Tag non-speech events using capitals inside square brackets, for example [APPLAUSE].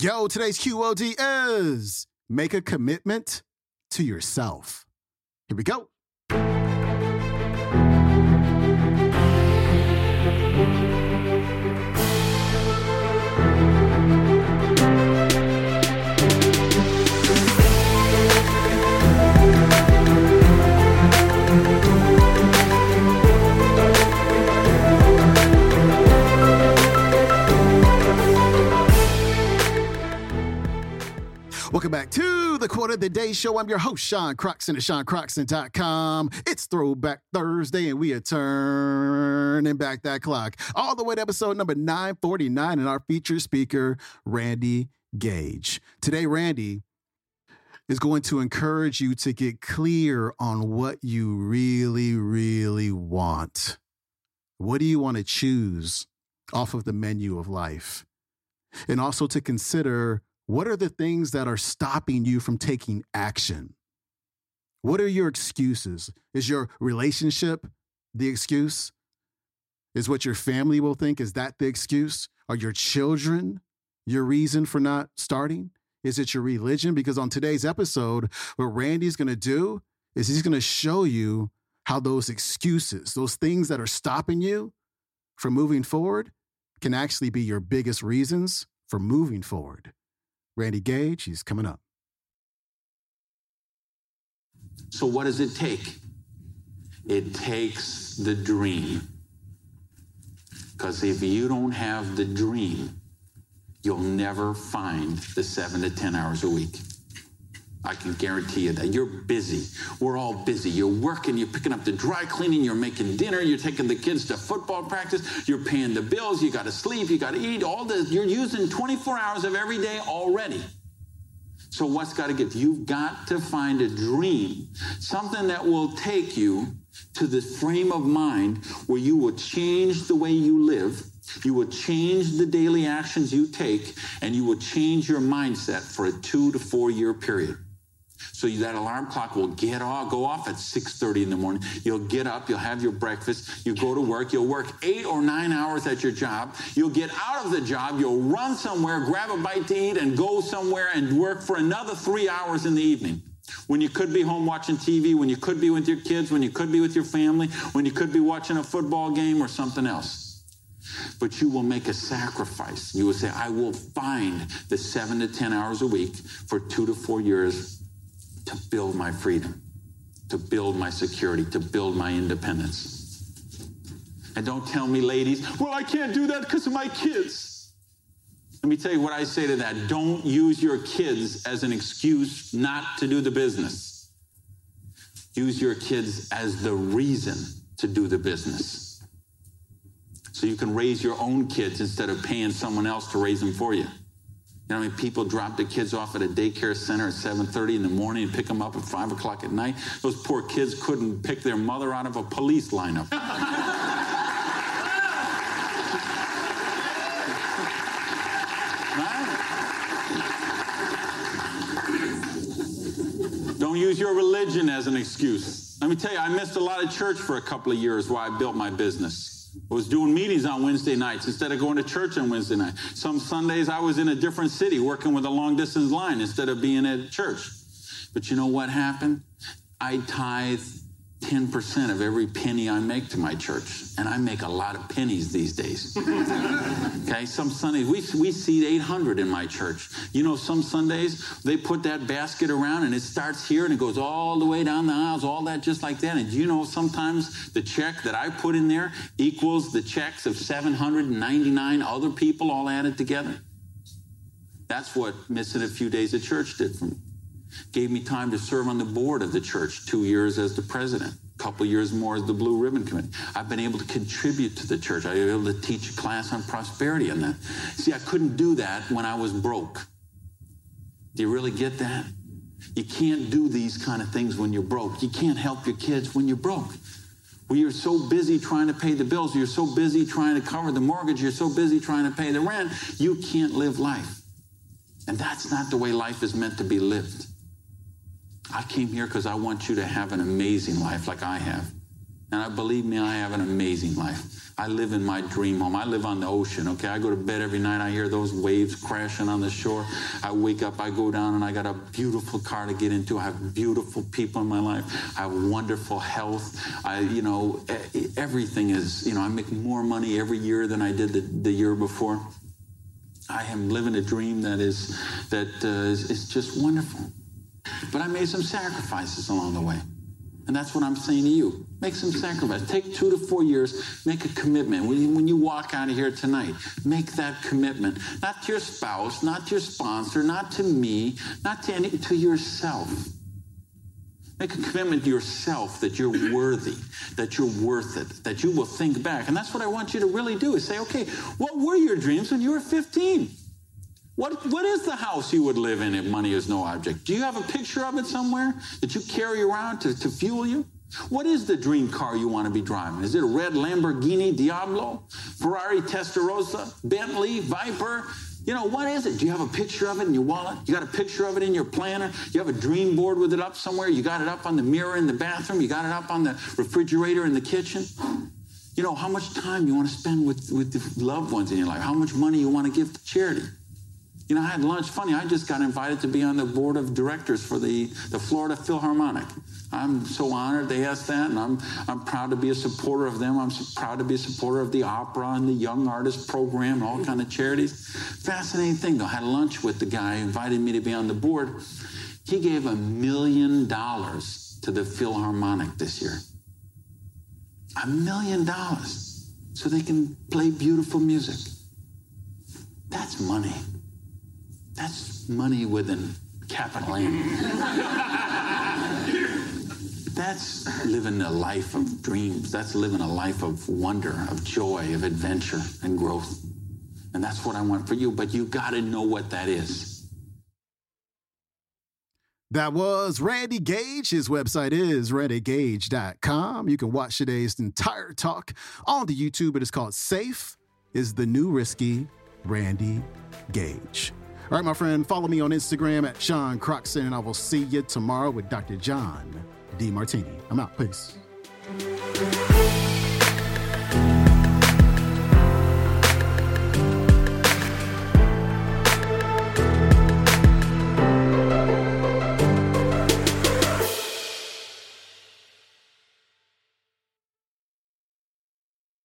Yo, today's QOD is make a commitment to yourself. Here we go. Welcome back to the Quote of the Day Show. I'm your host, Sean Croxton at SeanCroxton.com. It's Throwback Thursday, and we are turning back that clock all the way to episode number 949 and our featured speaker, Randy Gage. Today, Randy is going to encourage you to get clear on what you really, really want. What do you want to choose off of the menu of life? And also to consider what are the things that are stopping you from taking action? What are your excuses? Is your relationship the excuse? Is what your family will think? Is that the excuse? Are your children your reason for not starting? Is it your religion? Because on today's episode, what Randy's going to do is he's going to show you how those excuses, those things that are stopping you from moving forward, can actually be your biggest reasons for moving forward. Randy Gage, he's coming up. So, what does it take? It takes the dream. Because if you don't have the dream, you'll never find the seven to 10 hours a week. I can guarantee you that. You're busy. We're all busy. You're working, you're picking up the dry cleaning, you're making dinner, you're taking the kids to football practice, you're paying the bills, you got to sleep, you got to eat, all this. You're using 24 hours of every day already. So, what's got to give? You've got to find a dream, something that will take you to the frame of mind where you will change the way you live, you will change the daily actions you take, and you will change your mindset for a two to four year period. So that alarm clock will get off, go off at 6:30 in the morning. You'll get up, you'll have your breakfast, you go to work, you'll work eight or nine hours at your job. You'll get out of the job, you'll run somewhere, grab a bite to eat, and go somewhere and work for another three hours in the evening. When you could be home watching TV, when you could be with your kids, when you could be with your family, when you could be watching a football game or something else. But you will make a sacrifice. You will say, I will find the seven to 10 hours a week for two to four years to build my freedom, to build my security, to build my independence. And don't tell me, ladies, well, I can't do that because of my kids. Let me tell you what I say to that. Don't use your kids as an excuse not to do the business. Use your kids as the reason to do the business. So you can raise your own kids instead of paying someone else to raise them for you. You know, I mean, people drop their kids off at a daycare center at 7:30 in the morning and pick them up at 5 o'clock at night. Those poor kids couldn't pick their mother out of a police lineup. [LAUGHS] Don't use your religion as an excuse. Let me tell you, I missed a lot of church for a couple of years while I built my business. I was doing meetings on Wednesday nights instead of going to church on Wednesday night. Some Sundays I was in a different city working with a long distance line instead of being at church. But you know what happened? I tithe 10% of every penny I make to my church. And I make a lot of pennies these days. [LAUGHS] okay, some Sundays, we, we seat 800 in my church. You know, some Sundays, they put that basket around and it starts here and it goes all the way down the aisles, all that just like that. And you know, sometimes the check that I put in there equals the checks of 799 other people all added together. That's what missing a few days of church did for me gave me time to serve on the board of the church two years as the president a couple years more as the blue ribbon committee. I've been able to contribute to the church. I was able to teach a class on prosperity and that. See i couldn't do that when i was broke. Do you really get that? You can't do these kind of things when you're broke. You can't help your kids when you're broke. You're so busy trying to pay the bills. You're so busy trying to cover the mortgage. You're so busy trying to pay the rent. You can't live life. And that's not the way life is meant to be lived I came here because I want you to have an amazing life like I have. And I believe me, I have an amazing life. I live in my dream home. I live on the ocean, okay? I go to bed every night. I hear those waves crashing on the shore. I wake up, I go down, and I got a beautiful car to get into. I have beautiful people in my life. I have wonderful health. I, you know, everything is, you know, I make more money every year than I did the, the year before. I am living a dream that is, that uh, is, is just wonderful. But I made some sacrifices along the way. And that's what I'm saying to you. Make some sacrifice. Take two to four years. Make a commitment. When you walk out of here tonight, make that commitment. Not to your spouse, not to your sponsor, not to me, not to any, to yourself. Make a commitment to yourself that you're [CLEARS THROAT] worthy, that you're worth it, that you will think back. And that's what I want you to really do is say, okay, what were your dreams when you were 15? What, what is the house you would live in if money is no object? Do you have a picture of it somewhere that you carry around to, to fuel you? What is the dream car you want to be driving? Is it a red Lamborghini Diablo, Ferrari Testarossa, Bentley, Viper? You know, what is it? Do you have a picture of it in your wallet? You got a picture of it in your planner? You have a dream board with it up somewhere? You got it up on the mirror in the bathroom? You got it up on the refrigerator in the kitchen? You know, how much time you want to spend with, with the loved ones in your life? How much money you want to give to charity? You know, I had lunch. Funny, I just got invited to be on the board of directors for the, the Florida Philharmonic. I'm so honored they asked that, and I'm, I'm proud to be a supporter of them. I'm so proud to be a supporter of the opera and the Young Artist Program and all kind of charities. Fascinating thing, though. I had lunch with the guy who invited me to be on the board. He gave a million dollars to the Philharmonic this year. A million dollars so they can play beautiful music. That's money. That's money with a capital M. That's living a life of dreams. That's living a life of wonder, of joy, of adventure and growth. And that's what I want for you, but you got to know what that is. That was Randy Gage. His website is randygage.com. You can watch today's entire talk on the YouTube. It is called Safe is the New Risky Randy Gage. All right, my friend, follow me on Instagram at Sean Croxton, and I will see you tomorrow with Dr. John Demartini. I'm out. Peace.